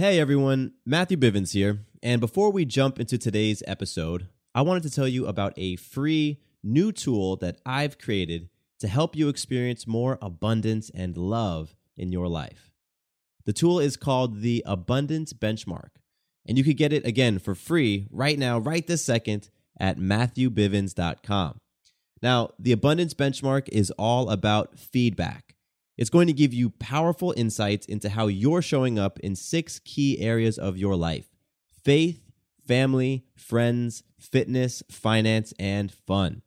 Hey everyone, Matthew Bivens here. And before we jump into today's episode, I wanted to tell you about a free new tool that I've created to help you experience more abundance and love in your life. The tool is called the Abundance Benchmark, and you can get it again for free right now, right this second at MatthewBivens.com. Now, the Abundance Benchmark is all about feedback. It's going to give you powerful insights into how you're showing up in six key areas of your life faith, family, friends, fitness, finance, and fun.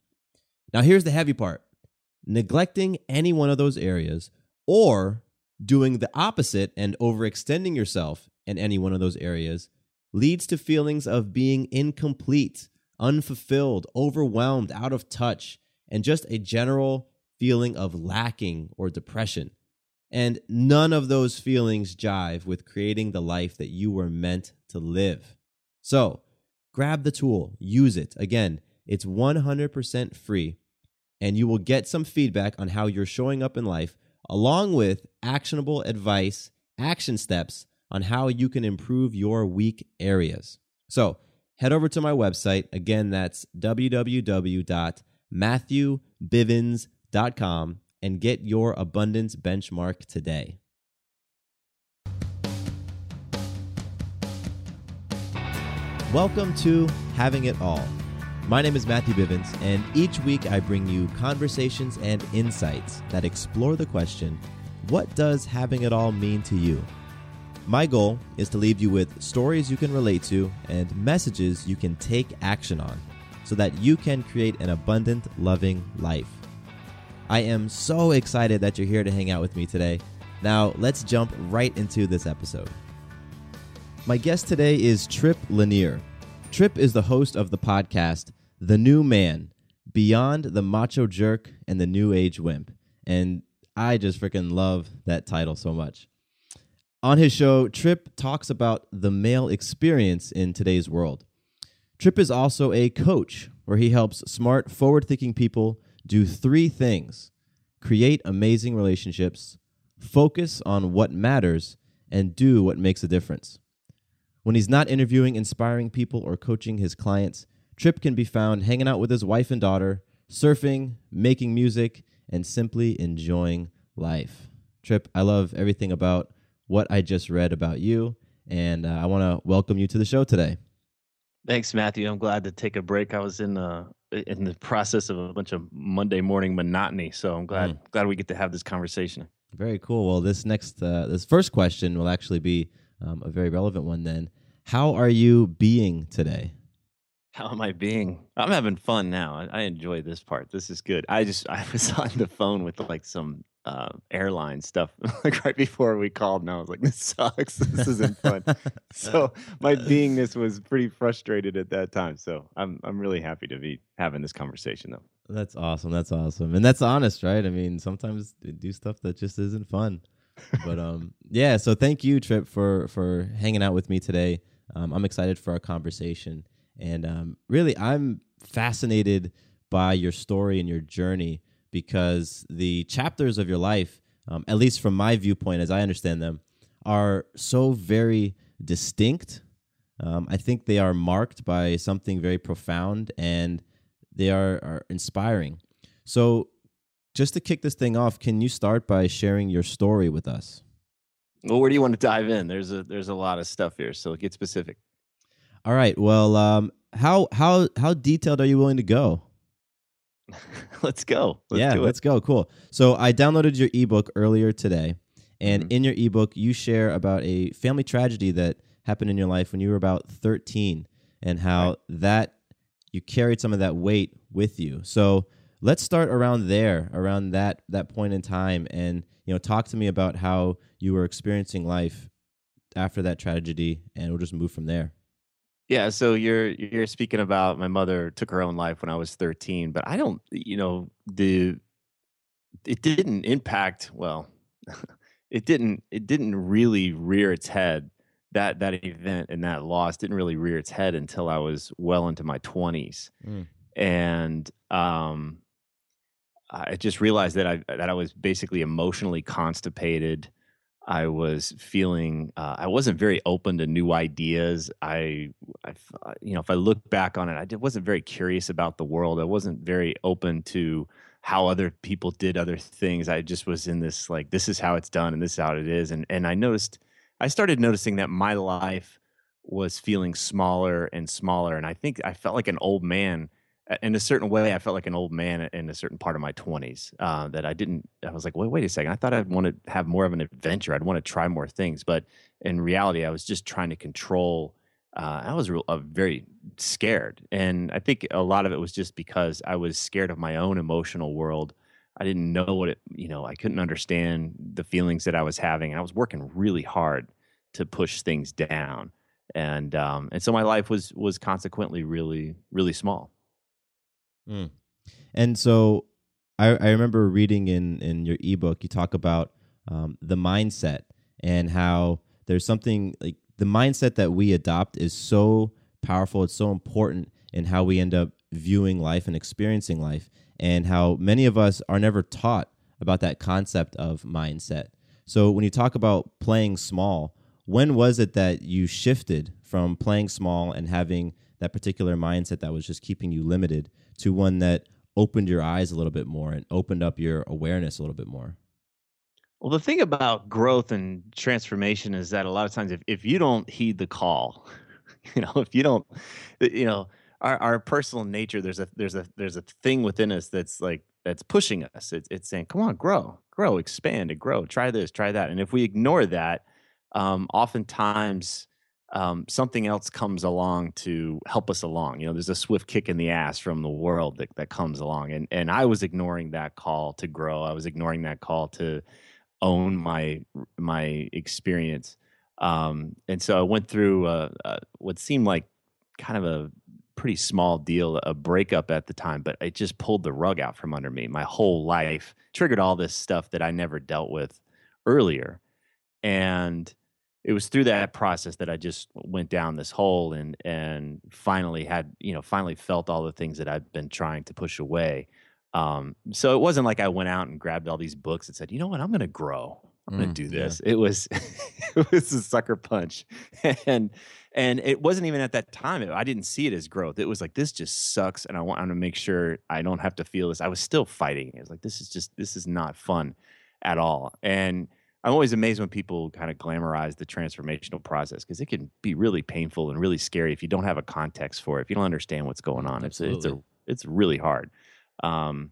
Now, here's the heavy part neglecting any one of those areas or doing the opposite and overextending yourself in any one of those areas leads to feelings of being incomplete, unfulfilled, overwhelmed, out of touch, and just a general feeling of lacking or depression. And none of those feelings jive with creating the life that you were meant to live. So grab the tool, use it. Again, it's 100% free, and you will get some feedback on how you're showing up in life, along with actionable advice, action steps on how you can improve your weak areas. So head over to my website. Again, that's www.matthewbivens.com com and get your abundance benchmark today. Welcome to Having It All. My name is Matthew Bivens, and each week I bring you conversations and insights that explore the question what does having it all mean to you? My goal is to leave you with stories you can relate to and messages you can take action on so that you can create an abundant, loving life. I am so excited that you're here to hang out with me today. Now, let's jump right into this episode. My guest today is Tripp Lanier. Tripp is the host of the podcast, The New Man Beyond the Macho Jerk and the New Age Wimp. And I just freaking love that title so much. On his show, Tripp talks about the male experience in today's world. Tripp is also a coach where he helps smart, forward thinking people do three things create amazing relationships, focus on what matters, and do what makes a difference. When he's not interviewing inspiring people or coaching his clients, Tripp can be found hanging out with his wife and daughter, surfing, making music, and simply enjoying life. Tripp, I love everything about what I just read about you, and uh, I want to welcome you to the show today. Thanks, Matthew. I'm glad to take a break. I was in uh, in the process of a bunch of Monday morning monotony, so I'm glad mm. glad we get to have this conversation. Very cool. Well, this next uh, this first question will actually be um, a very relevant one. Then, how are you being today? How am I being? I'm having fun now. I, I enjoy this part. This is good. I just I was on the phone with like some uh, airline stuff like right before we called, and I was like, "This sucks. This isn't fun." so my beingness was pretty frustrated at that time. So I'm I'm really happy to be having this conversation, though. That's awesome. That's awesome, and that's honest, right? I mean, sometimes they do stuff that just isn't fun. but um, yeah. So thank you, Tripp, for for hanging out with me today. Um, I'm excited for our conversation, and um, really, I'm fascinated by your story and your journey because the chapters of your life, um, at least from my viewpoint as I understand them, are so very distinct. Um, I think they are marked by something very profound and they are, are inspiring. So, just to kick this thing off, can you start by sharing your story with us? Well, where do you want to dive in? There's a there's a lot of stuff here, so get specific. All right. Well, um, how how how detailed are you willing to go? let's go. Let's yeah, let's go. Cool. So I downloaded your ebook earlier today, and mm-hmm. in your ebook, you share about a family tragedy that happened in your life when you were about 13, and how right. that you carried some of that weight with you. So let's start around there, around that that point in time, and you know, talk to me about how you were experiencing life after that tragedy, and we'll just move from there. Yeah, so you're you're speaking about my mother took her own life when I was 13, but I don't, you know, the it didn't impact well. it didn't it didn't really rear its head that that event and that loss didn't really rear its head until I was well into my 20s. Mm. And um I just realized that I that I was basically emotionally constipated I was feeling uh, I wasn't very open to new ideas. I, I, uh, you know, if I look back on it, I wasn't very curious about the world. I wasn't very open to how other people did other things. I just was in this like this is how it's done and this is how it is. And and I noticed I started noticing that my life was feeling smaller and smaller. And I think I felt like an old man in a certain way. I felt like an old man in a certain part of my 20s uh, that I didn't, I was like, wait, wait a second. I thought I'd want to have more of an adventure. I'd want to try more things. But in reality, I was just trying to control. Uh, I was real, uh, very scared. And I think a lot of it was just because I was scared of my own emotional world. I didn't know what it, you know, I couldn't understand the feelings that I was having. And I was working really hard to push things down and um, and so my life was was consequently really really small. Mm. And so I, I remember reading in in your ebook you talk about um, the mindset and how there's something like the mindset that we adopt is so powerful. It's so important in how we end up viewing life and experiencing life, and how many of us are never taught about that concept of mindset. So when you talk about playing small, when was it that you shifted from playing small and having that particular mindset that was just keeping you limited to one that opened your eyes a little bit more and opened up your awareness a little bit more? Well, the thing about growth and transformation is that a lot of times if, if you don't heed the call, you know, if you don't, you know, our, our personal nature, there's a there's a there's a thing within us that's like that's pushing us. It's it's saying, come on, grow, grow, expand and grow. Try this, try that. And if we ignore that, um, oftentimes um, something else comes along to help us along. You know, there's a swift kick in the ass from the world that, that comes along. And, and I was ignoring that call to grow. I was ignoring that call to own my, my experience. Um, and so I went through a, what seemed like kind of a pretty small deal, a breakup at the time, but it just pulled the rug out from under me. My whole life triggered all this stuff that I never dealt with earlier. And it was through that process that I just went down this hole and and finally had you know finally felt all the things that I've been trying to push away. Um, so it wasn't like I went out and grabbed all these books and said, you know what, I'm going to grow. I'm going to mm, do this. Yeah. It was it was a sucker punch, and and it wasn't even at that time. I didn't see it as growth. It was like this just sucks, and I want to make sure I don't have to feel this. I was still fighting. It was like this is just this is not fun at all, and I'm always amazed when people kind of glamorize the transformational process because it can be really painful and really scary if you don't have a context for it. If you don't understand what's going on, it's it's a it's really hard. Um,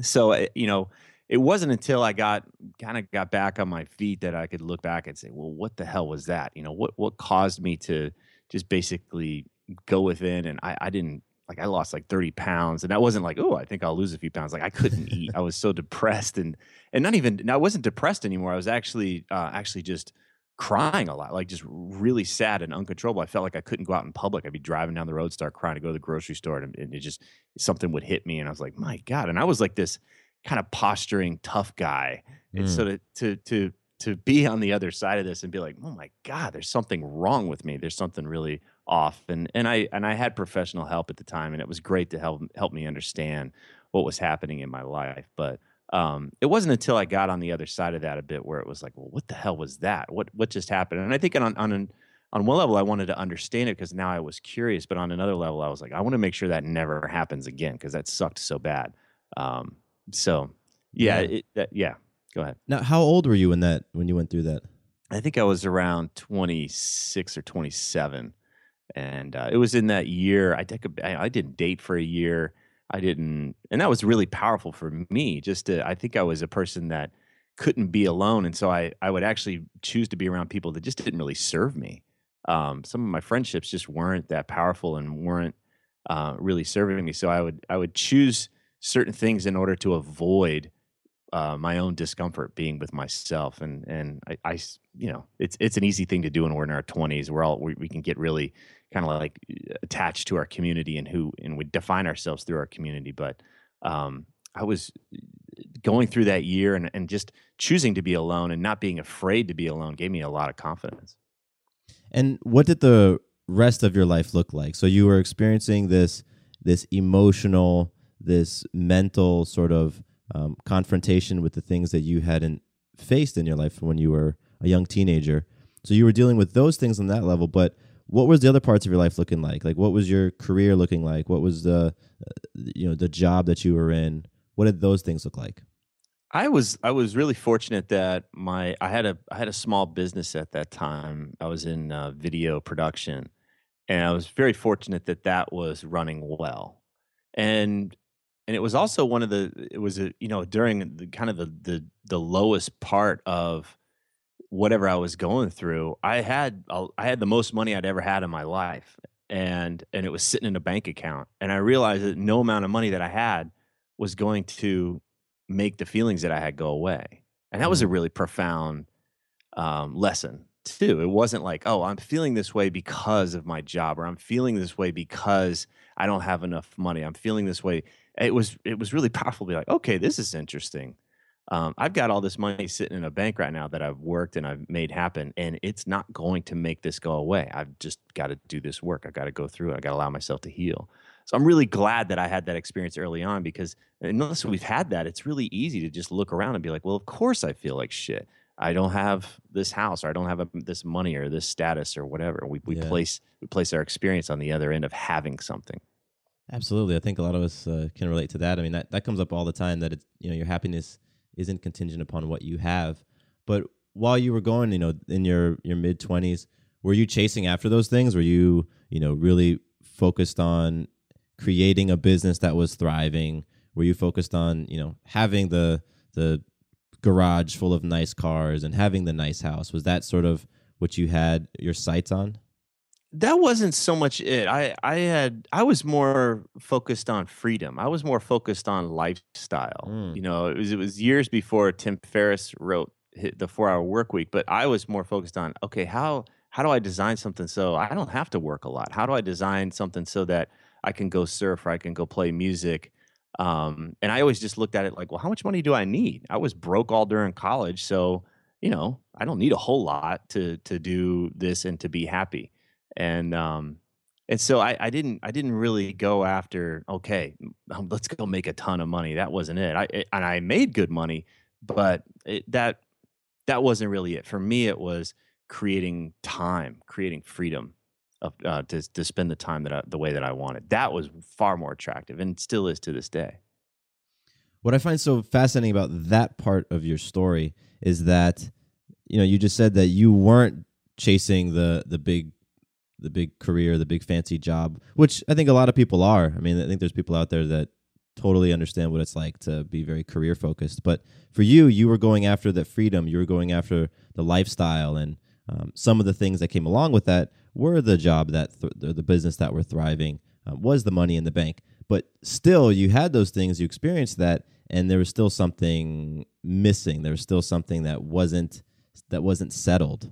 so eh, you know, it wasn't until I got kind of got back on my feet that I could look back and say, well, what the hell was that? You know, what what caused me to just basically go within and I, I didn't like I lost like 30 pounds and that wasn't like, oh, I think I'll lose a few pounds. Like I couldn't eat. I was so depressed and and not even I wasn't depressed anymore. I was actually uh actually just crying a lot, like just really sad and uncontrollable. I felt like I couldn't go out in public. I'd be driving down the road, start crying to go to the grocery store, and, and it just something would hit me, and I was like, "My God!" And I was like this kind of posturing tough guy, mm. and so mm. to to to to be on the other side of this and be like, "Oh my God, there's something wrong with me. There's something really off and and I and I had professional help at the time and it was great to help help me understand what was happening in my life but um, it wasn't until I got on the other side of that a bit where it was like well what the hell was that? What what just happened? And I think on on an, on one level I wanted to understand it because now I was curious but on another level I was like I want to make sure that never happens again because that sucked so bad. Um, so yeah yeah. It, that, yeah go ahead. Now how old were you when that when you went through that? I think I was around 26 or 27 and uh, it was in that year I, took I didn't date for a year i didn't and that was really powerful for me just to i think i was a person that couldn't be alone and so i i would actually choose to be around people that just didn't really serve me um, some of my friendships just weren't that powerful and weren't uh, really serving me so i would i would choose certain things in order to avoid uh, my own discomfort being with myself and and I, I, you know it's it's an easy thing to do when we're in our 20s we're all we, we can get really kind of like attached to our community and who and we define ourselves through our community but um, i was going through that year and, and just choosing to be alone and not being afraid to be alone gave me a lot of confidence and what did the rest of your life look like so you were experiencing this this emotional this mental sort of um, confrontation with the things that you hadn't faced in your life when you were a young teenager. So you were dealing with those things on that level, but what was the other parts of your life looking like? Like what was your career looking like? What was the uh, you know the job that you were in? What did those things look like? I was I was really fortunate that my I had a I had a small business at that time. I was in uh, video production, and I was very fortunate that that was running well. And and it was also one of the it was a you know during the kind of the the, the lowest part of whatever I was going through. I had I had the most money I'd ever had in my life, and and it was sitting in a bank account. And I realized that no amount of money that I had was going to make the feelings that I had go away. And that was a mm. really profound um, lesson too. It wasn't like, oh, I'm feeling this way because of my job, or I'm feeling this way because I don't have enough money. I'm feeling this way. It was it was really powerful to be like, okay, this is interesting. Um, I've got all this money sitting in a bank right now that I've worked and I've made happen, and it's not going to make this go away. I've just got to do this work. I've got to go through it. I've got to allow myself to heal. So I'm really glad that I had that experience early on because unless we've had that, it's really easy to just look around and be like, well, of course I feel like shit. I don't have this house or I don't have a, this money or this status or whatever. We, we yeah. place we place our experience on the other end of having something. Absolutely, I think a lot of us uh, can relate to that. I mean, that, that comes up all the time. That it's you know your happiness isn't contingent upon what you have. But while you were going, you know, in your your mid twenties, were you chasing after those things? Were you you know really focused on creating a business that was thriving? Were you focused on you know having the the garage full of nice cars and having the nice house? Was that sort of what you had your sights on? That wasn't so much it. I I had I was more focused on freedom. I was more focused on lifestyle. Mm. You know, it was it was years before Tim Ferriss wrote the 4-hour work week, but I was more focused on okay, how how do I design something so I don't have to work a lot? How do I design something so that I can go surf or I can go play music. Um, and I always just looked at it like, well, how much money do I need? I was broke all during college, so you know, I don't need a whole lot to to do this and to be happy. And um, and so I, I didn't I didn't really go after okay, um, let's go make a ton of money. That wasn't it. I it, and I made good money, but it, that that wasn't really it for me. It was creating time, creating freedom, uh, to to spend the time that I, the way that I wanted. That was far more attractive, and still is to this day. What I find so fascinating about that part of your story is that you know you just said that you weren't chasing the the big the big career, the big fancy job, which I think a lot of people are. I mean, I think there's people out there that totally understand what it's like to be very career focused. But for you, you were going after that freedom. You were going after the lifestyle and um, some of the things that came along with that were the job that th- the business that were thriving uh, was the money in the bank but still you had those things you experienced that and there was still something missing there was still something that wasn't that wasn't settled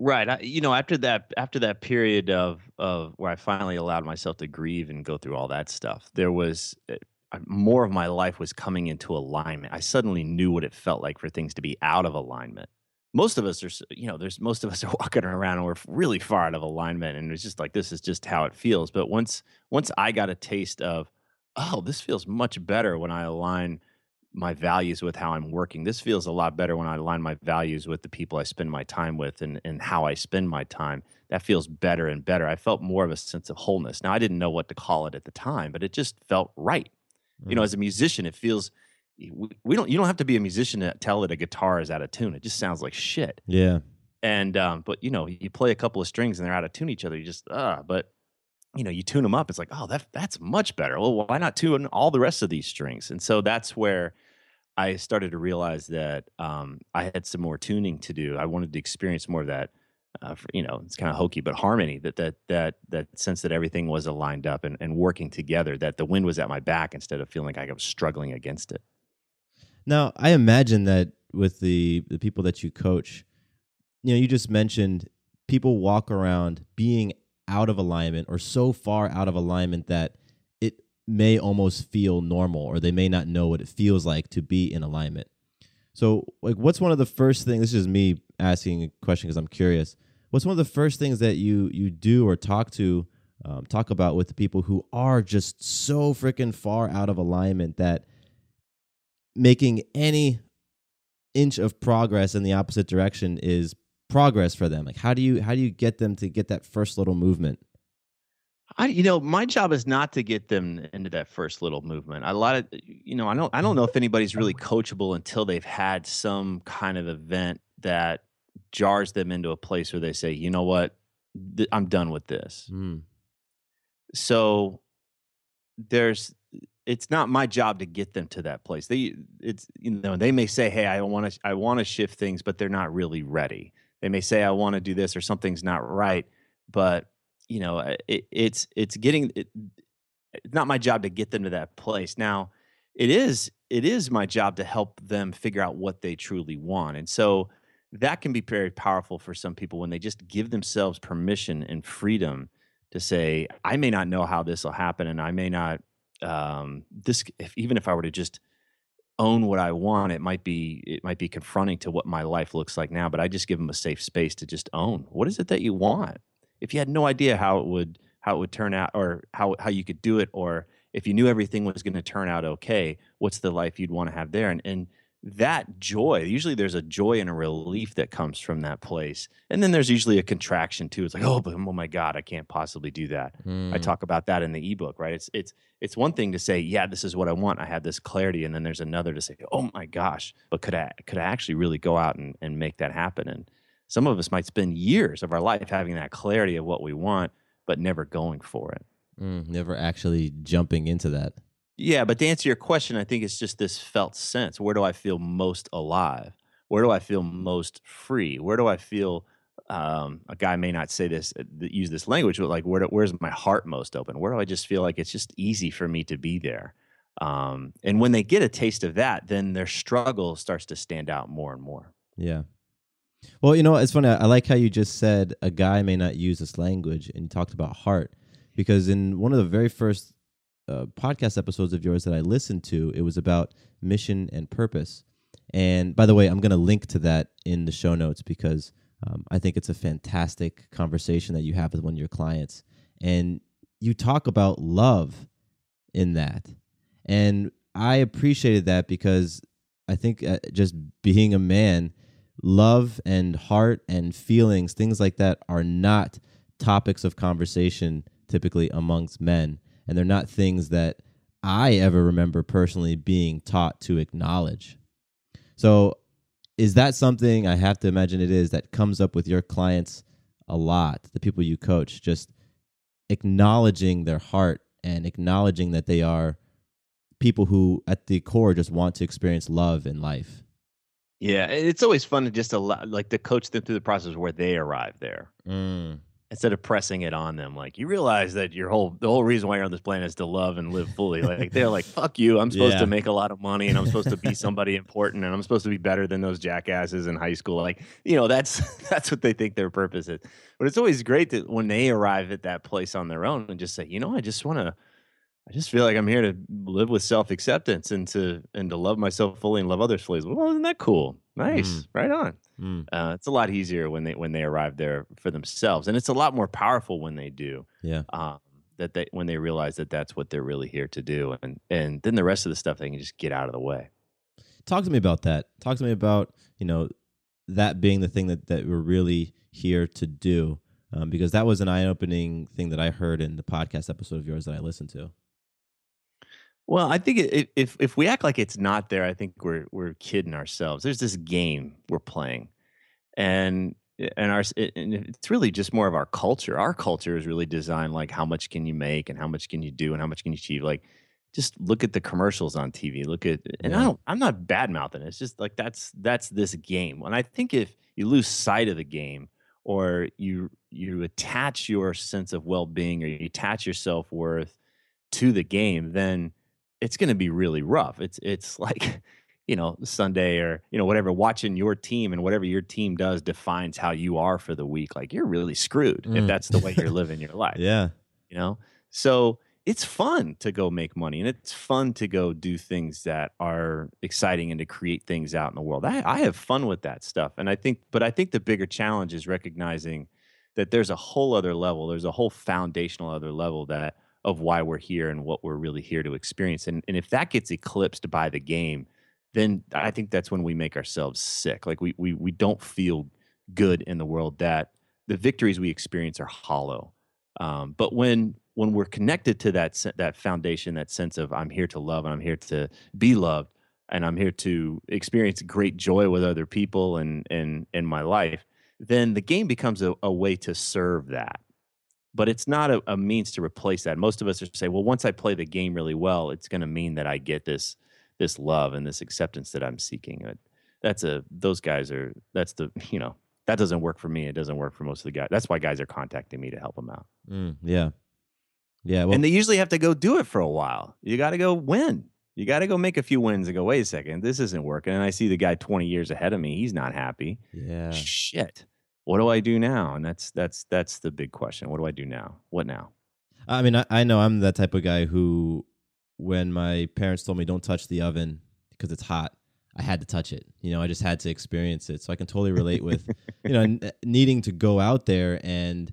right I, you know after that after that period of of where i finally allowed myself to grieve and go through all that stuff there was uh, more of my life was coming into alignment. I suddenly knew what it felt like for things to be out of alignment. Most of us are you know there's most of us are walking around and we're really far out of alignment and it's just like this is just how it feels. But once once i got a taste of oh this feels much better when i align my values with how i'm working this feels a lot better when i align my values with the people i spend my time with and, and how i spend my time that feels better and better i felt more of a sense of wholeness now i didn't know what to call it at the time but it just felt right mm-hmm. you know mm. as a musician it feels we don't you don't have to be a musician to tell that a guitar is out of tune. It just sounds like shit. Yeah. And um, but you know, you play a couple of strings and they're out of tune each other. You just ah, but you know, you tune them up. It's like, oh, that that's much better. Well, why not tune all the rest of these strings? And so that's where I started to realize that um, I had some more tuning to do. I wanted to experience more of that. Uh, for, you know, it's kind of hokey, but harmony. That that that that sense that everything was aligned up and, and working together. That the wind was at my back instead of feeling like I was struggling against it. Now, I imagine that with the the people that you coach, you know, you just mentioned people walk around being out of alignment or so far out of alignment that it may almost feel normal or they may not know what it feels like to be in alignment. So, like what's one of the first things this is me asking a question because I'm curious. What's one of the first things that you you do or talk to um, talk about with the people who are just so freaking far out of alignment that making any inch of progress in the opposite direction is progress for them? Like how do you how do you get them to get that first little movement? I, you know, my job is not to get them into that first little movement. A lot of, you know, I don't, I don't know if anybody's really coachable until they've had some kind of event that jars them into a place where they say, you know what, Th- I'm done with this. Mm. So there's, it's not my job to get them to that place. They, it's, you know, they may say, hey, I want to, I want to shift things, but they're not really ready. They may say, I want to do this or something's not right, but you know, it, it's it's getting it, it's not my job to get them to that place. Now, it is it is my job to help them figure out what they truly want, and so that can be very powerful for some people when they just give themselves permission and freedom to say, I may not know how this will happen, and I may not um, this if, even if I were to just own what I want, it might be it might be confronting to what my life looks like now. But I just give them a safe space to just own what is it that you want if you had no idea how it would how it would turn out or how how you could do it or if you knew everything was going to turn out okay what's the life you'd want to have there and and that joy usually there's a joy and a relief that comes from that place. And then there's usually a contraction too. It's like oh but oh my god i can't possibly do that. Mm. i talk about that in the ebook right? It's it's it's one thing to say yeah this is what i want. I have this clarity. And then there's another to say oh my gosh but could i could i actually really go out and, and make that happen? And some of us might spend years of our life having that clarity of what we want, but never going for it. Mm, never actually jumping into that. Yeah, but to answer your question, I think it's just this felt sense. Where do I feel most alive? Where do I feel most free? Where do I feel? Um, a guy may not say this, uh, use this language, but like, where where's my heart most open? Where do I just feel like it's just easy for me to be there? Um, and when they get a taste of that, then their struggle starts to stand out more and more. Yeah. Well, you know, it's funny. I like how you just said a guy may not use this language, and you talked about heart, because in one of the very first uh, podcast episodes of yours that I listened to, it was about mission and purpose. And by the way, I'm going to link to that in the show notes because um, I think it's a fantastic conversation that you have with one of your clients. And you talk about love in that. And I appreciated that because I think uh, just being a man, love and heart and feelings, things like that, are not topics of conversation typically amongst men. And they're not things that I ever remember personally being taught to acknowledge. So, is that something I have to imagine it is that comes up with your clients a lot, the people you coach, just acknowledging their heart and acknowledging that they are people who, at the core, just want to experience love in life? Yeah, it's always fun to just allow, like to coach them through the process where they arrive there Mm. Instead of pressing it on them. Like you realize that your whole the whole reason why you're on this planet is to love and live fully. Like they're like, "Fuck you! I'm supposed Yeah. to make a lot of money and I'm supposed to be somebody important and I'm supposed to be better than those jackasses in high school." Like you know, that's that's what they think their purpose is. But it's always great that when they arrive at that place on their own and just say, "You know, I just want to." I just feel like I'm here to live with self acceptance and to and to love myself fully and love others fully. Well, isn't that cool? Nice, Mm. right on. Mm. Uh, it's a lot easier when they when they arrive there for themselves, and it's a lot more powerful when they do. Yeah. Um, that they when they realize that that's what they're really here to do, and and then the rest of the stuff they can just get out of the way. Talk to me about that. Talk to me about you know that being the thing that that we're really here to do, um, because that was an eye opening thing that I heard in the podcast episode of yours that I listened to. Well, I think it, if if we act like it's not there, I think we're we're kidding ourselves. There's this game we're playing, and eh, and our it, eh, and it's really just more of our culture. Our culture is really designed like how much can you make and how much can you do and how much can you achieve. Like, just look at the commercials on TV. Look at eh, and I don't I'm not bad mouthing. It's just like that's that's this game. And I think if you lose sight of the game or you you attach your sense of well being or you attach your self worth to the game, then it's going to be really rough. It's it's like you know Sunday or you know whatever watching your team and whatever your team does defines how you are for the week. Like you're really screwed if Mm. that's the way you're living your life. Yeah. You know, so it's fun to go make money and it's fun to go do things that are exciting and to create things out in the world. I, I have fun with that stuff, and I think, but I think the bigger challenge is recognizing that there's a whole other level. There's a whole foundational other level that of why we're here and what we're really here to experience. And and if that gets eclipsed by the game, then I think that's when we make ourselves sick. Like we we we don't feel good in the world. That the victories we experience are hollow. Um, but when when we're connected to that that foundation, that sense of I'm here to love and I'm here to be loved and I'm here to experience great joy with other people and and in my life, then the game becomes a, a way to serve that. But it's not a, a means to replace that. Most of us are say, well, once I play the game really well, it's going to mean that I get this this love and this acceptance that I'm seeking. That's a those guys are that's the you know that doesn't work for me. It doesn't work for most of the guys. That's why guys are contacting me to help them out. Mm, yeah, yeah. Well, and they usually have to go do it for a while. You got to go win. You got to go make a few wins and go. Wait a second, this isn't working. And I see the guy 20 years ahead of me. He's not happy. Yeah. Shit. What do I do now? And that's that's that's the big question. What do I do now? What now? I mean, I, I know I'm that type of guy who when my parents told me don't touch the oven because it's hot, I had to touch it. You know, I just had to experience it. So I can totally relate with, you know, n- needing to go out there and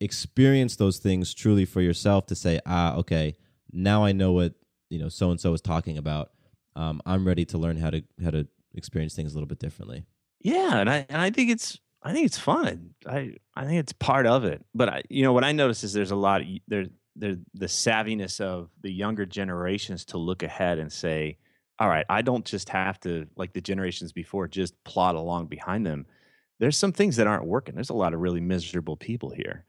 experience those things truly for yourself to say, ah, okay, now I know what, you know, so and so is talking about. Um, I'm ready to learn how to how to experience things a little bit differently. Yeah, and I and I think it's I think it's fun. I I think it's part of it. But I, you know, what I notice is there's a lot of there the the savviness of the younger generations to look ahead and say, all right, I don't just have to like the generations before just plod along behind them. There's some things that aren't working. There's a lot of really miserable people here,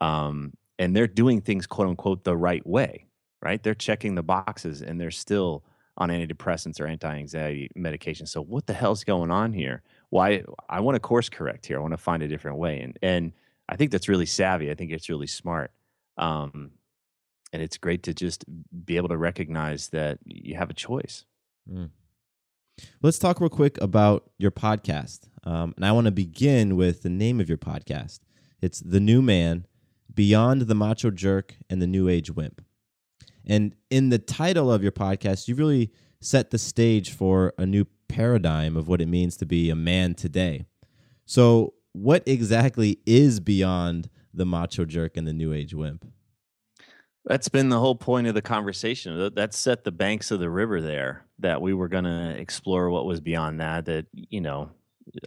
um, and they're doing things quote unquote the right way. Right? They're checking the boxes, and they're still on antidepressants or anti-anxiety medication. So what the hell's going on here? Why I want to course correct here. I want to find a different way, and and I think that's really savvy. I think it's really smart. Um, and it's great to just be able to recognize that you have a choice. Mm. Let's talk real quick about your podcast. Um, and I want to begin with the name of your podcast. It's The New Man Beyond the Macho Jerk and the New Age Wimp. And in the title of your podcast, you really set the stage for a new paradigm of what it means to be a man today. So, what exactly is beyond the macho jerk and the new age wimp? That's been the whole point of the conversation. That set the banks of the river there. That we were going to explore what was beyond that. That you know,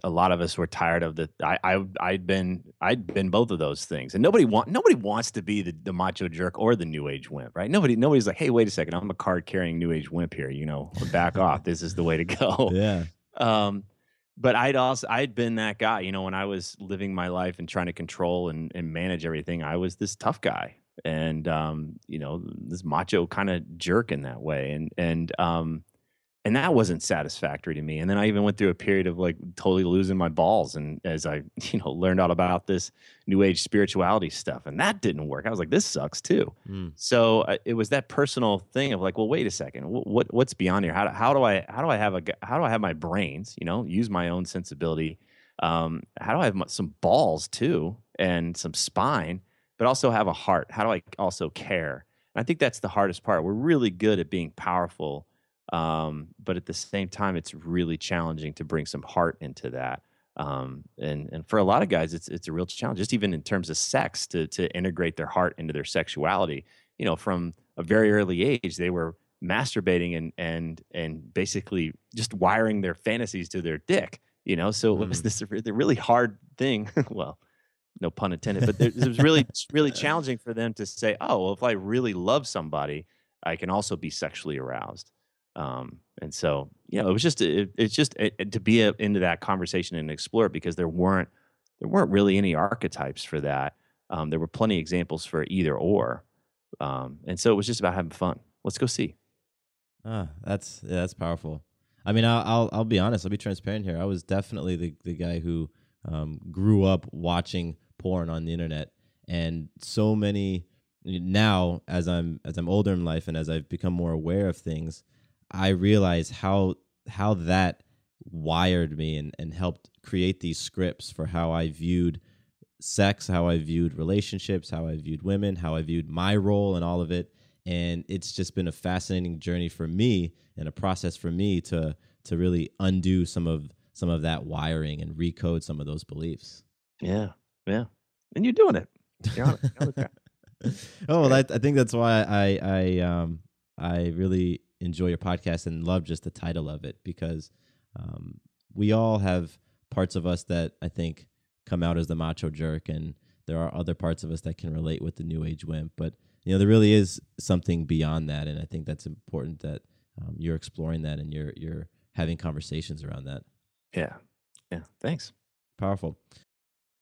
a lot of us were tired of the. I, I I'd been I'd been both of those things, and nobody want nobody wants to be the, the macho jerk or the new age wimp, right? Nobody nobody's like, hey, wait a second, I'm a card carrying new age wimp here. You know, back off. This is the way to go. Yeah. Um, but I'd also I'd been that guy. You know, when I was living my life and trying to control and, and manage everything, I was this tough guy and um, you know this macho kind of jerk in that way, and and um, and that wasn't satisfactory to me. And then I even went through a period of like totally losing my balls, and as I you know learned all about this new age spirituality stuff, and that didn't work. I was like, this sucks too. Mm. So uh, it was that personal thing of like, well, wait a second, what, what what's beyond here? How do, how do I how do I have a how do I have my brains? You know, use my own sensibility. Um, how do I have some balls too, and some spine? but also have a heart. How do I also care? And I think that's the hardest part. We're really good at being powerful, um, but at the same time, it's really challenging to bring some heart into that. Um, and and for a lot of guys, it's it's a real challenge, just even in terms of sex, to to integrate their heart into their sexuality. You know, from a very early age, they were masturbating and and and basically just wiring their fantasies to their dick. You know, so it was mm. this really hard thing. well, no pun intended, but it was really really challenging for them to say, "Oh, well, if I really love somebody, I can also be sexually aroused." Um, and so, you know, it was just it, it's just it, to be a, into that conversation and explore it because there weren't there weren't really any archetypes for that. Um, there were plenty of examples for either or, um, and so it was just about having fun. Let's go see. Ah, that's yeah, that's powerful. I mean, I'll, I'll I'll be honest. I'll be transparent here. I was definitely the the guy who um, grew up watching porn on the internet, and so many now as I'm as I'm older in life and as I've become more aware of things, I realize how how that wired me and, and helped create these scripts for how I viewed sex, how I viewed relationships, how I viewed women, how I viewed my role and all of it. And it's just been a fascinating journey for me and a process for me to to really undo some of some of that wiring and recode some of those beliefs. Yeah. Yeah. And you're doing it. You're on it. oh, well, I think that's why I I um I really enjoy your podcast and love just the title of it because um, we all have parts of us that I think come out as the macho jerk, and there are other parts of us that can relate with the new age wimp. But you know, there really is something beyond that, and I think that's important that um, you're exploring that and you're you're having conversations around that. Yeah, yeah. Thanks. Powerful.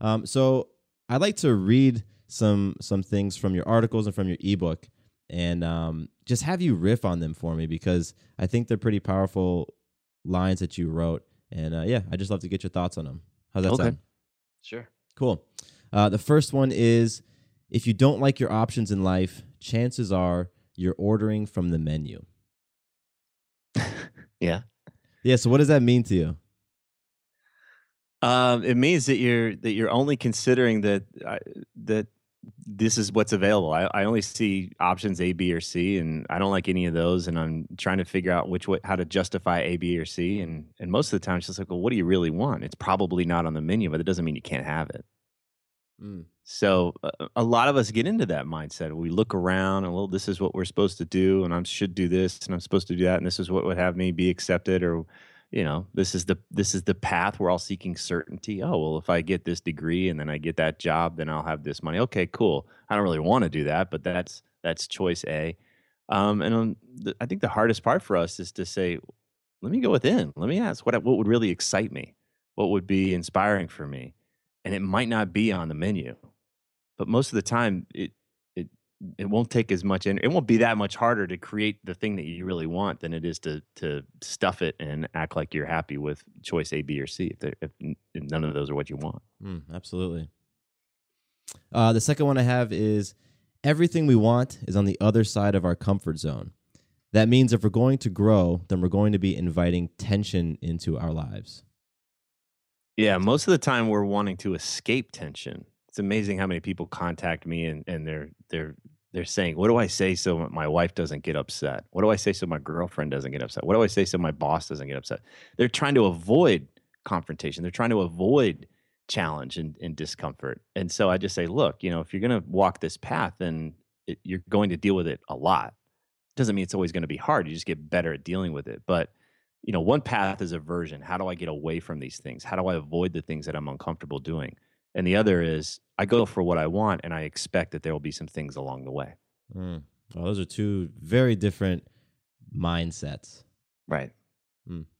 Um, so I'd like to read some some things from your articles and from your ebook, and um, just have you riff on them for me because I think they're pretty powerful lines that you wrote. And uh, yeah, I just love to get your thoughts on them. How's that Okay. sound? Sure. Cool. Uh, the first one is if you don't like your options in life, chances are you're ordering from the menu. Yeah. Yeah. So what does that mean to you? Um, it means that you're that you're only considering that I, that this is what's available. I, I only see options A, B, or C, and I don't like any of those. And I'm trying to figure out which way, how to justify A, B, or C. And and most of the time, it's just like, well, what do you really want? It's probably not on the menu, but it doesn't mean you can't have it. Mm. So uh, a lot of us get into that mindset. We look around and well, this is what we're supposed to do, and I should do this, and I'm supposed to do that, and this is what would have me be accepted, or you know, this is the this is the path. We're all seeking certainty. Oh well, if I get this degree and then I get that job, then I'll have this money. Okay, cool. I don't really want to do that, but that's that's choice A. Um, and um, the, I think the hardest part for us is to say, let me go within. Let me ask what what would really excite me, what would be inspiring for me, and it might not be on the menu but most of the time it it won't take as much and it won't be that much harder to create the thing that you really want than it is to to stuff it and act like you're happy with choice A, B, or C if, they're- if n- if none of those are what you want. Mm, absolutely. Uh, the second one I have is everything we want is on the other side of our comfort zone. That means if we're going to grow, then we're going to be inviting tension into our lives. Yeah, most of the time we're wanting to escape tension. It's amazing how many people contact me and, and they're they're they're saying, "What do I say so my wife doesn't get upset? What do I say so my girlfriend doesn't get upset? What do I say so my boss doesn't get upset?" They're trying to avoid confrontation. They're trying to avoid challenge and, and discomfort. And so I just say, "Look, you know, if you're going to walk this path, then it, you're going to deal with it a lot. Doesn't mean it's always going to be hard. You just get better at dealing with it, but." you know, one path is aversion. How do I get away from these things? How do I avoid the things that I'm uncomfortable doing? And the other is I go for what I want and I expect that there will be some things along the way. Mm. Well, those are two very different mindsets. Right.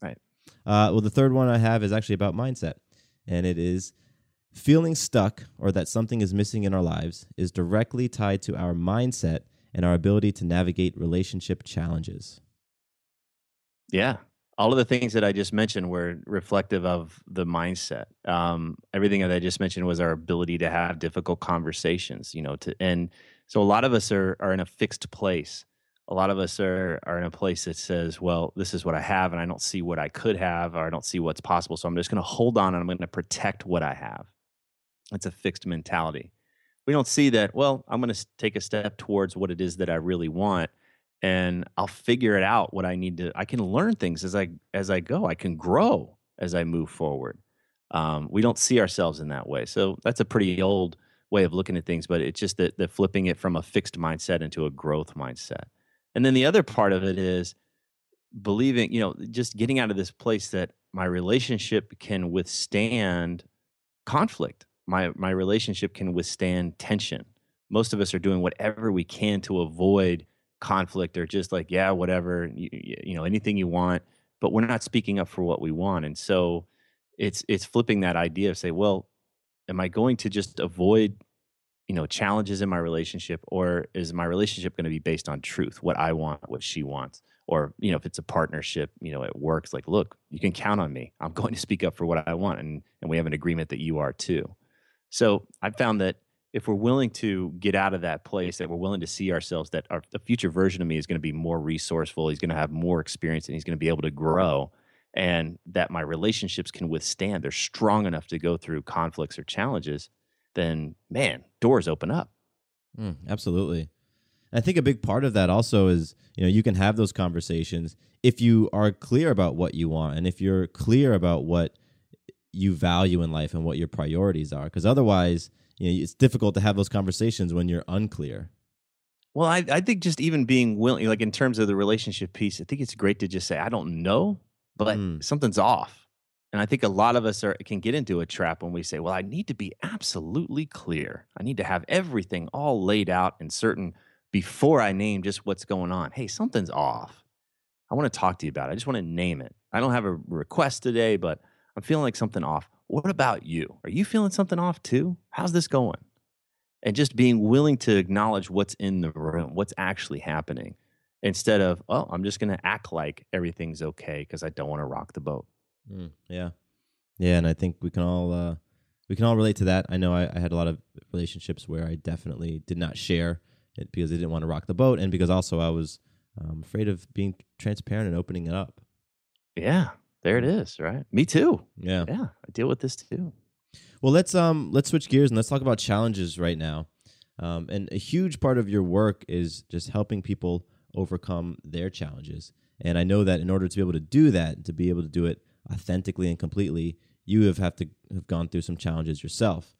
Right. Uh, well, the third one I have is actually about mindset, and it is feeling stuck or that something is missing in our lives is directly tied to our mindset and our ability to navigate relationship challenges. Yeah. All of the things that I just mentioned were reflective of the mindset. Um, everything that I just mentioned was our ability to have difficult conversations, you know, to and so a lot of us are are in a fixed place. A lot of us are are in a place that says, well, this is what I have and I don't see what I could have or I don't see what's possible. So I'm just going to hold on and I'm going to protect what I have. It's a fixed mentality. We don't see that, well, I'm going to take a step towards what it is that I really want and I'll figure it out what I need to. I can learn things as I as I go. I can grow as I move forward. Um, we don't see ourselves in that way, so that's a pretty old way of looking at things. But it's just that the flipping it from a fixed mindset into a growth mindset. And then the other part of it is believing, you know, just getting out of this place that my relationship can withstand conflict. My my relationship can withstand tension. Most of us are doing whatever we can to avoid conflict or just like yeah whatever you, you know anything you want but we're not speaking up for what we want and so it's it's flipping that idea of say well am i going to just avoid you know challenges in my relationship or is my relationship going to be based on truth what i want what she wants? Or you know if it's a partnership you know it works like look you can count on me. I'm going to speak up for what i want and and we have an agreement that you are too. So i found that if we're willing to get out of that place, that we're willing to see ourselves, that our the future version of me is going to be more resourceful, he's going to have more experience, and he's going to be able to grow, and that my relationships can withstand, they're strong enough to go through conflicts or challenges, then man, doors open up. Mm, absolutely. I think a big part of that also is, you know, you can have those conversations if you are clear about what you want and if you're clear about what you value in life and what your priorities are. Because otherwise, you know, it's difficult to have those conversations when you're unclear. Well, I, I think just even being willing, like in terms of the relationship piece, I think it's great to just say, I don't know, but Mm. something's off. And I think a lot of us are, can get into a trap when we say, well, I need to be absolutely clear. I need to have everything all laid out and certain before I name just what's going on. Hey, something's off. I want to talk to you about it. I just want to name it. I don't have a request today, but I'm feeling like something off. What about you? Are you feeling something off too? How's this going? And just being willing to acknowledge what's in the room, what's actually happening, instead of, oh, I'm just going to act like everything's okay because I don't want to rock the boat. Mm, yeah, yeah, and I think we can all uh, we can all relate to that. I know I, I had a lot of relationships where I definitely did not share it because I didn't want to rock the boat, and because also I was um, afraid of being transparent and opening it up. Yeah, there it is, right? Me too. Yeah. Yeah, I deal with this too. Well, let's um let's switch gears and let's talk about challenges right now. Um, and a huge part of your work is just helping people overcome their challenges. And I know that in order to be able to do that, to be able to do it authentically and completely, you have have to have gone through some challenges yourself.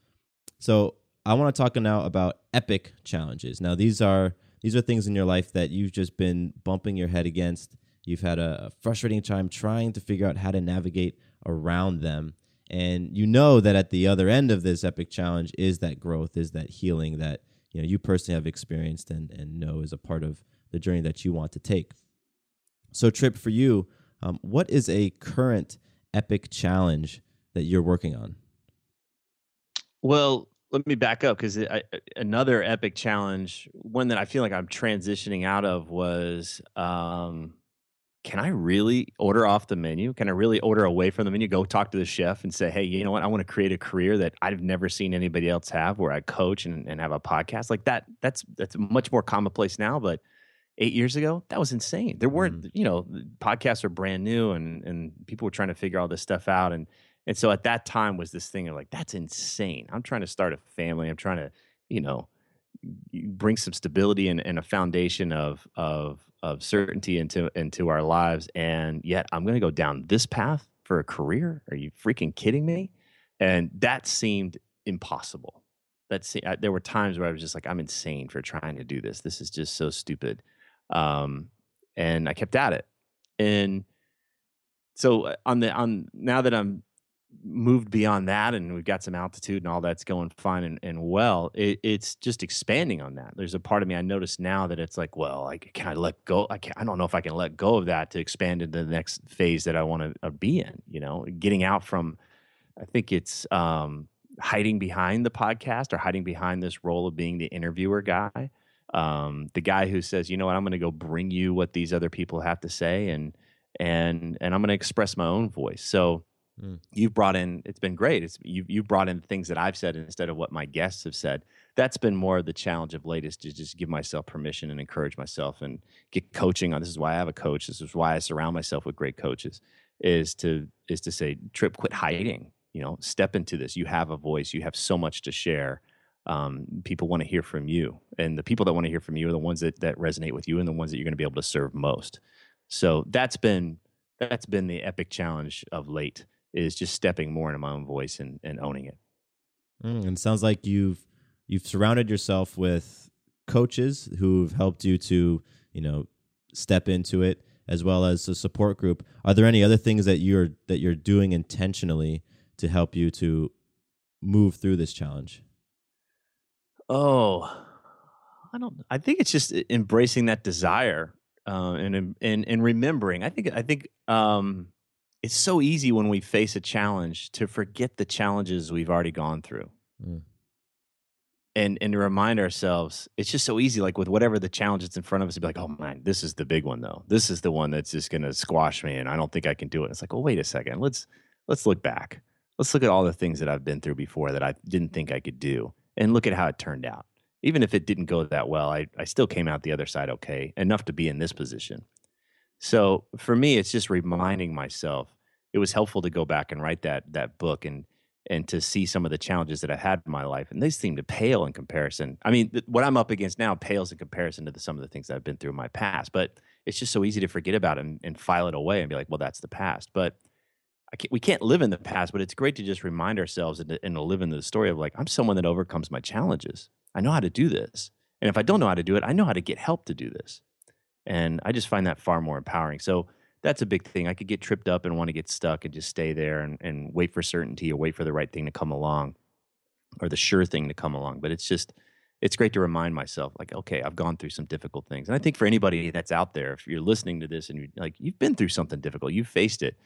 So I want to talk now about epic challenges. Now these are these are things in your life that you've just been bumping your head against. You've had a, frustrating time trying to figure out how to navigate around them. And you know that at the other end of this epic challenge is that growth, is that healing that you know you personally have experienced and, and know is a part of the journey that you want to take. So, Tripp, for you, um, what is a current epic challenge that you're working on? Well, let me back up because another epic challenge, one that I feel like I'm transitioning out of, was um, can I really order off the menu? Can I really order away from the menu? Go talk to the chef and say, hey, you know what? I want to create a career that I've never seen anybody else have, where I coach and, and have a podcast like that. That's that's much more commonplace now, but eight years ago, that was insane. There weren't, mm. you know, podcasts are brand new and and people were trying to figure all this stuff out. And and so at that time was this thing of like, that's insane. I'm trying to start a family. I'm trying to, you know, bring some stability and, and a foundation of of of certainty into into our lives. And yet I'm gonna go down this path for a career. Are you freaking kidding me? And that seemed impossible. That se- I, there were times where I was just like, I'm insane for trying to do this. This is just so stupid um, and I kept at it. And so uh, on the on now that I'm moved beyond that and we've got some altitude and all that's going fine and, and well, it, it's just expanding on that. There's a part of me I notice now that it's like, well, I can I let go? I can I don't know if I can let go of that to expand into the next phase that I want to uh, be in. You know, getting out from. I think it's um, hiding behind the podcast or hiding behind this role of being the interviewer guy um, the guy who says, you know what, I'm going to go bring you what these other people have to say, and and and I'm going to express my own voice. So Mm. you've brought in, it's been great. It's you you've brought in things that I've said instead of what my guests have said. That's been more of the challenge of late is to just give myself permission and encourage myself and get coaching on. This is why I have a coach. This is why I surround myself with great coaches. Is to is to say, Tripp, quit hiding. You know, step into this. You have a voice. You have so much to share um, people want to hear from you and the people that want to hear from you are the ones that, that resonate with you and the ones that you're going to be able to serve most so that's been that's been the epic challenge of late is just stepping more into my own voice and, and owning it. Mm, and it sounds like you've you've surrounded yourself with coaches who've helped you to you know step into it as well as a support group. Are there any other things that you're that you're doing intentionally to help you to move through this challenge? Oh i don't i think it's just embracing that desire uh, and, and and remembering. I think i think um it's so easy when we face a challenge to forget the challenges we've already gone through Mm. and and to remind ourselves it's just so easy like with whatever the challenge that's in front of us to be like oh man this is the big one though this is the one that's just going to squash me and i don't think i can do it it's like oh, wait a second let's let's look back let's look at all the things that i've been through before that i didn't think i could do And look at how it turned out. Even if it didn't go that well, I, I still came out the other side okay, enough to be in this position. So for me, it's just reminding myself. It was helpful to go back and write that that book and and to see some of the challenges that I had in my life, and they seem to pale in comparison. I mean, th- what I'm up against now pales in comparison to the, some of the things that I've been through in my past. But it's just so easy to forget about and, and file it away and be like, well, that's the past. But can't, we can't live in the past, but it's great to just remind ourselves and to, and to live in the story of like, I'm someone that overcomes my challenges. I know how to do this. And if I don't know how to do it, I know how to get help to do this. And I just find that far more empowering. So that's a big thing. I could get tripped up and want to get stuck and just stay there and, and wait for certainty or wait for the right thing to come along or the sure thing to come along. But it's just, it's great to remind myself, like, okay, I've gone through some difficult things. And I think for anybody that's out there, if you're listening to this and you're like, you've been through something difficult, you've faced it,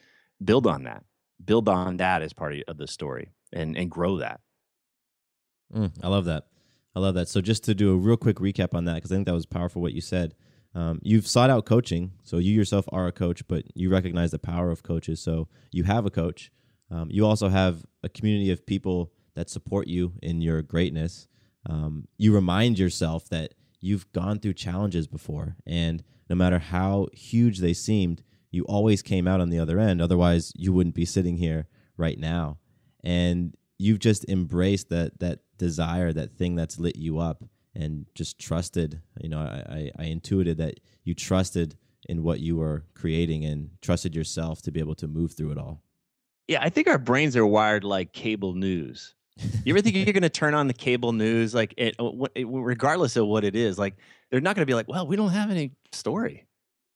build on that. Build on that as part of the story and, and grow that. Mm, I love that. I love that. So just to do a real quick recap on that, because I think that was powerful what you said. Um, you've sought out coaching, so you yourself are a coach, but you recognize the power of coaches. So you have a coach. Um, you also have a community of people that support you in your greatness. Um, you remind yourself that you've gone through challenges before, and no matter how huge they seemed, you always came out on the other end. Otherwise, you wouldn't be sitting here right now. And you've just embraced that that desire, that thing that's lit you up and just trusted. You know, I, I, I intuited that you trusted in what you were creating and trusted yourself to be able to move through it all. Yeah, I think our brains are wired like cable news. You ever think you're going to turn on the cable news, like uh, it, regardless of what it is? Like they're not going to be like, "Well, we don't have any story."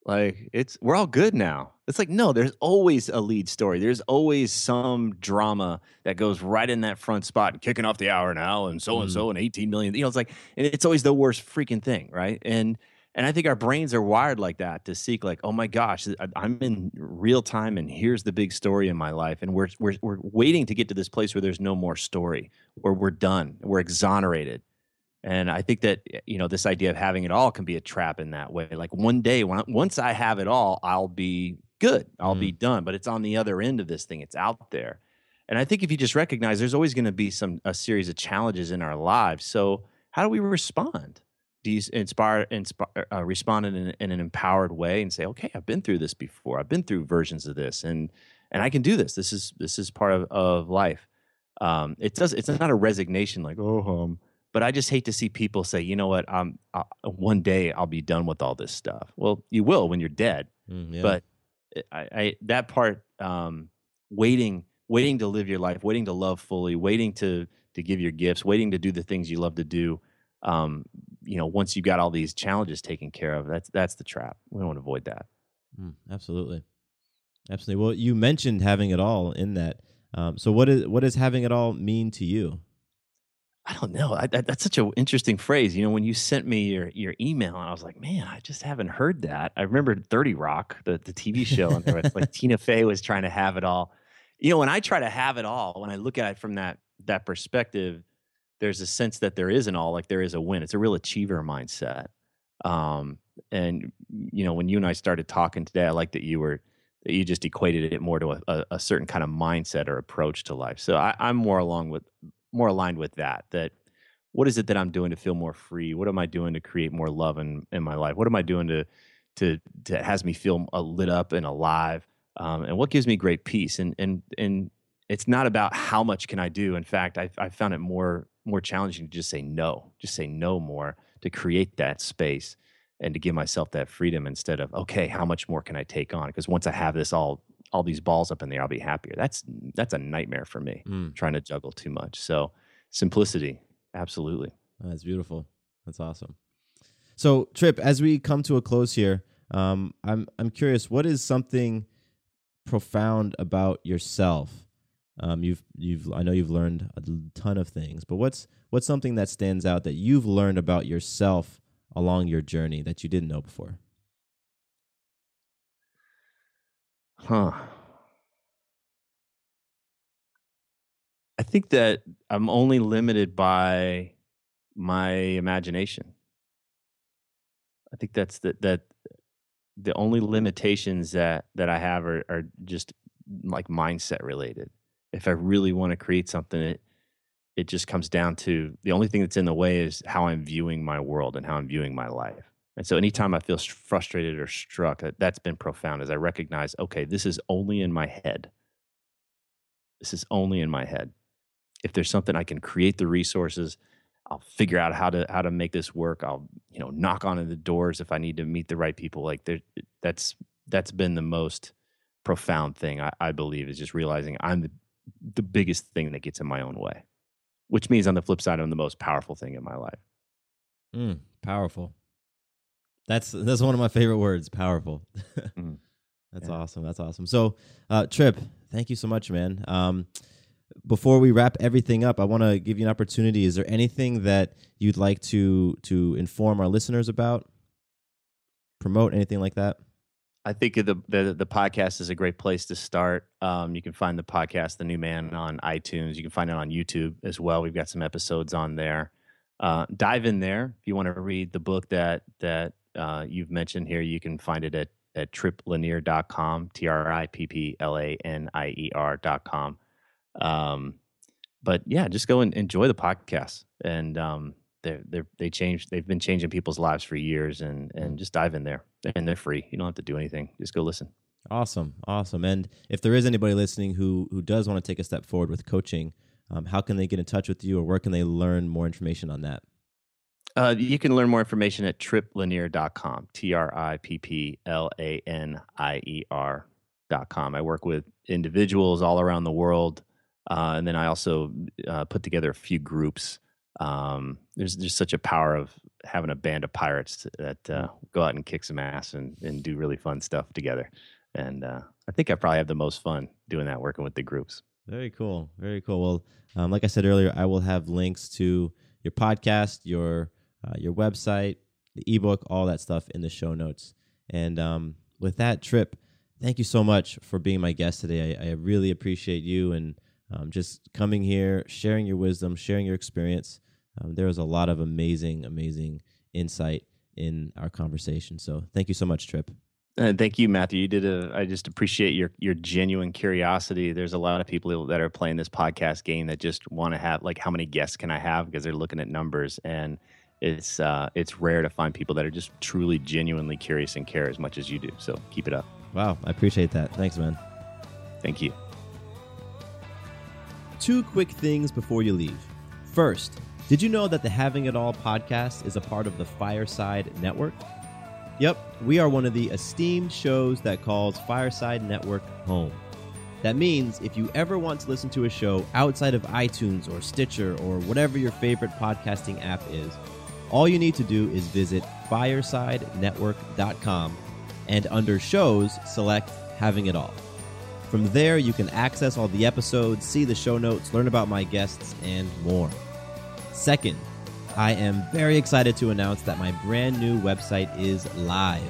Like it's we're all good now. It's like no, there's always a lead story. There's always some drama that goes right in that front spot, and kicking off the hour now, and so and mm-hmm. so, and 18 million. You know, it's like and it's always the worst freaking thing, right? And and I think our brains are wired like that to seek like, oh my gosh, I'm in real time, and here's the big story in my life, and we're we're we're waiting to get to this place where there's no more story, where we're done, we're exonerated, and I think that eh, you know this idea of having it all can be a trap in that way. Like one day, when once I have it all, I'll be good. I'll mm. be done. But it's on the other end of this thing. It's out there. And I think if you just recognize, there's always going to be some a series of challenges in our lives. So how do we respond? Do you inspire, inspire uh, respond in an, in an empowered way and say, okay, I've been through this before. I've been through versions of this, and and I can do this. This is this is part of, of life. Um, it does. It's not a resignation like, oh, um, but I just hate to see people say, you know what, um, uh, one day I'll be done with all this stuff. Well, you will when you're dead. Mm, yeah. But eh, I, I, that part, um, waiting, waiting to live your life, waiting to love fully, waiting to to give your gifts, waiting to do the things you love to do. Um, you know, once you got all these challenges taken care of, that's that's the trap. We don't want to avoid that. Mm, absolutely, absolutely. Well, you mentioned having it all in that. Um, so, what is what does having it all mean to you? I don't know. I, that, that's such an interesting phrase. You know, when you sent me your your email, and I was like, man, I just haven't heard that. I remember Thirty Rock, the the TV show, and there was like Tina Fey was trying to have it all. You know, when I try to have it all, when I look at it from that that perspective, there's a sense that there isn't all, like there is a win. It's a real achiever mindset. Um, and you know, when you and I started talking today, I like that you were that you just equated it more to a, a, a certain kind of mindset or approach to life. So I, I'm more along with more aligned with that. That what is it that I'm doing to feel more free? What am I doing to create more love in in my life? What am I doing to to to has me feel uh, lit up and alive? Um, and what gives me great peace? And and and it's not about how much can I do. In fact, I I found it more more challenging to just say no, just say no more to create that space and to give myself that freedom instead of okay, how much more can I take on? Because once I have this all all these balls up in there, I'll be happier. That's that's a nightmare for me. Mm. Trying to juggle too much. So simplicity, absolutely. That's beautiful. That's awesome. So Tripp, as we come to a close here, um, I'm I'm curious. What is something profound about yourself? Um, you've you've I know you've learned a ton of things, but what's what's something that stands out that you've learned about yourself along your journey that you didn't know before? Huh. I think that I'm only limited by my imagination. I think that's the, that the only limitations that that I have are, are just like mindset related. If I really want to create something, it, it just comes down to the only thing that's in the way is how I'm viewing my world and how I'm viewing my life. And so anytime I feel frustrated or struck, that's been profound as I recognize, okay, this is only in my head. This is only in my head. If there's something I can create the resources, I'll figure out how to how to make this work. I'll, you know, knock on the doors if I need to meet the right people. Like there, that's that's been the most profound thing I, I believe is just realizing I'm the the biggest thing that gets in my own way, which means on the flip side, I'm the most powerful thing in my life. Mm, powerful. That's that's one of my favorite words. Powerful. mm. That's yeah. awesome. That's awesome. So, uh, Tripp, thank you so much, man. Um, before we wrap everything up, I want to give you an opportunity. Is there anything that you'd like to to inform our listeners about? Promote anything like that? I think the, the, the podcast is a great place to start. Um, you can find the podcast, The New Man, on iTunes. You can find it on YouTube as well. We've got some episodes on there. Uh, dive in there if you want to read the book that that uh, you've mentioned here. You can find it at at tripplanier.com, T R I P P L A N I E R.com. Um, but yeah, just go and enjoy the podcast. And um, they they they changed. They've been changing people's lives for years, and and just dive in there. And they're free. You don't have to do anything. Just go listen. Awesome, awesome. And if there is anybody listening who who does want to take a step forward with coaching, um, how can they get in touch with you, or where can they learn more information on that? Uh, you can learn more information at tripplanier.com. T R I P P L A N I E R.com. I work with individuals all around the world. Uh, and then I also uh, put together a few groups um, there's just such a power of having a band of pirates that uh, go out and kick some ass and, and do really fun stuff together. And uh, I think I probably have the most fun doing that, working with the groups. Very cool. Very cool. Well, um, like I said earlier, I will have links to your podcast, your uh, your website, the ebook, all that stuff in the show notes. And um, with that Tripp, thank you so much for being my guest today. I, I really appreciate you and um, just coming here, sharing your wisdom, sharing your experience. Um, there was a lot of amazing, amazing insight in our conversation. So thank you so much, Tripp. Uh, thank you, Matthew. You did a. I just appreciate your your genuine curiosity. There's a lot of people that are playing this podcast game that just want to have like, how many guests can I have? Because they're looking at numbers, and it's uh, it's rare to find people that are just truly, genuinely curious and care as much as you do. So keep it up. Wow, I appreciate that. Thanks, man. Thank you. Two quick things before you leave. First, did you know that the Having It All podcast is a part of the Fireside Network? Yep, we are one of the esteemed shows that calls Fireside Network home. That means if you ever want to listen to a show outside of iTunes or Stitcher or whatever your favorite podcasting app is, all you need to do is visit firesidenetwork.com and under shows, select Having It All. From there, you can access all the episodes, see the show notes, learn about my guests, and more. Second, I am very excited to announce that my brand new website is live.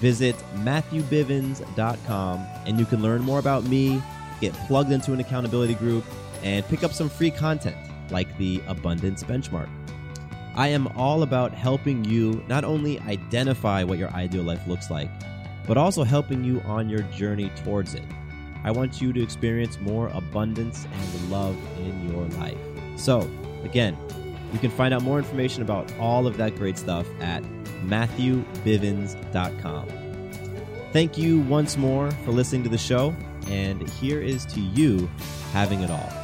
Visit MatthewBivens.com and you can learn more about me, get plugged into an accountability group, and pick up some free content like the Abundance Benchmark. I am all about helping you not only identify what your ideal life looks like, but also helping you on your journey towards it. I want you to experience more abundance and love in your life. So, Again, you can find out more information about all of that great stuff at MatthewBivens.com. Thank you once more for listening to the show, and here is to you having it all.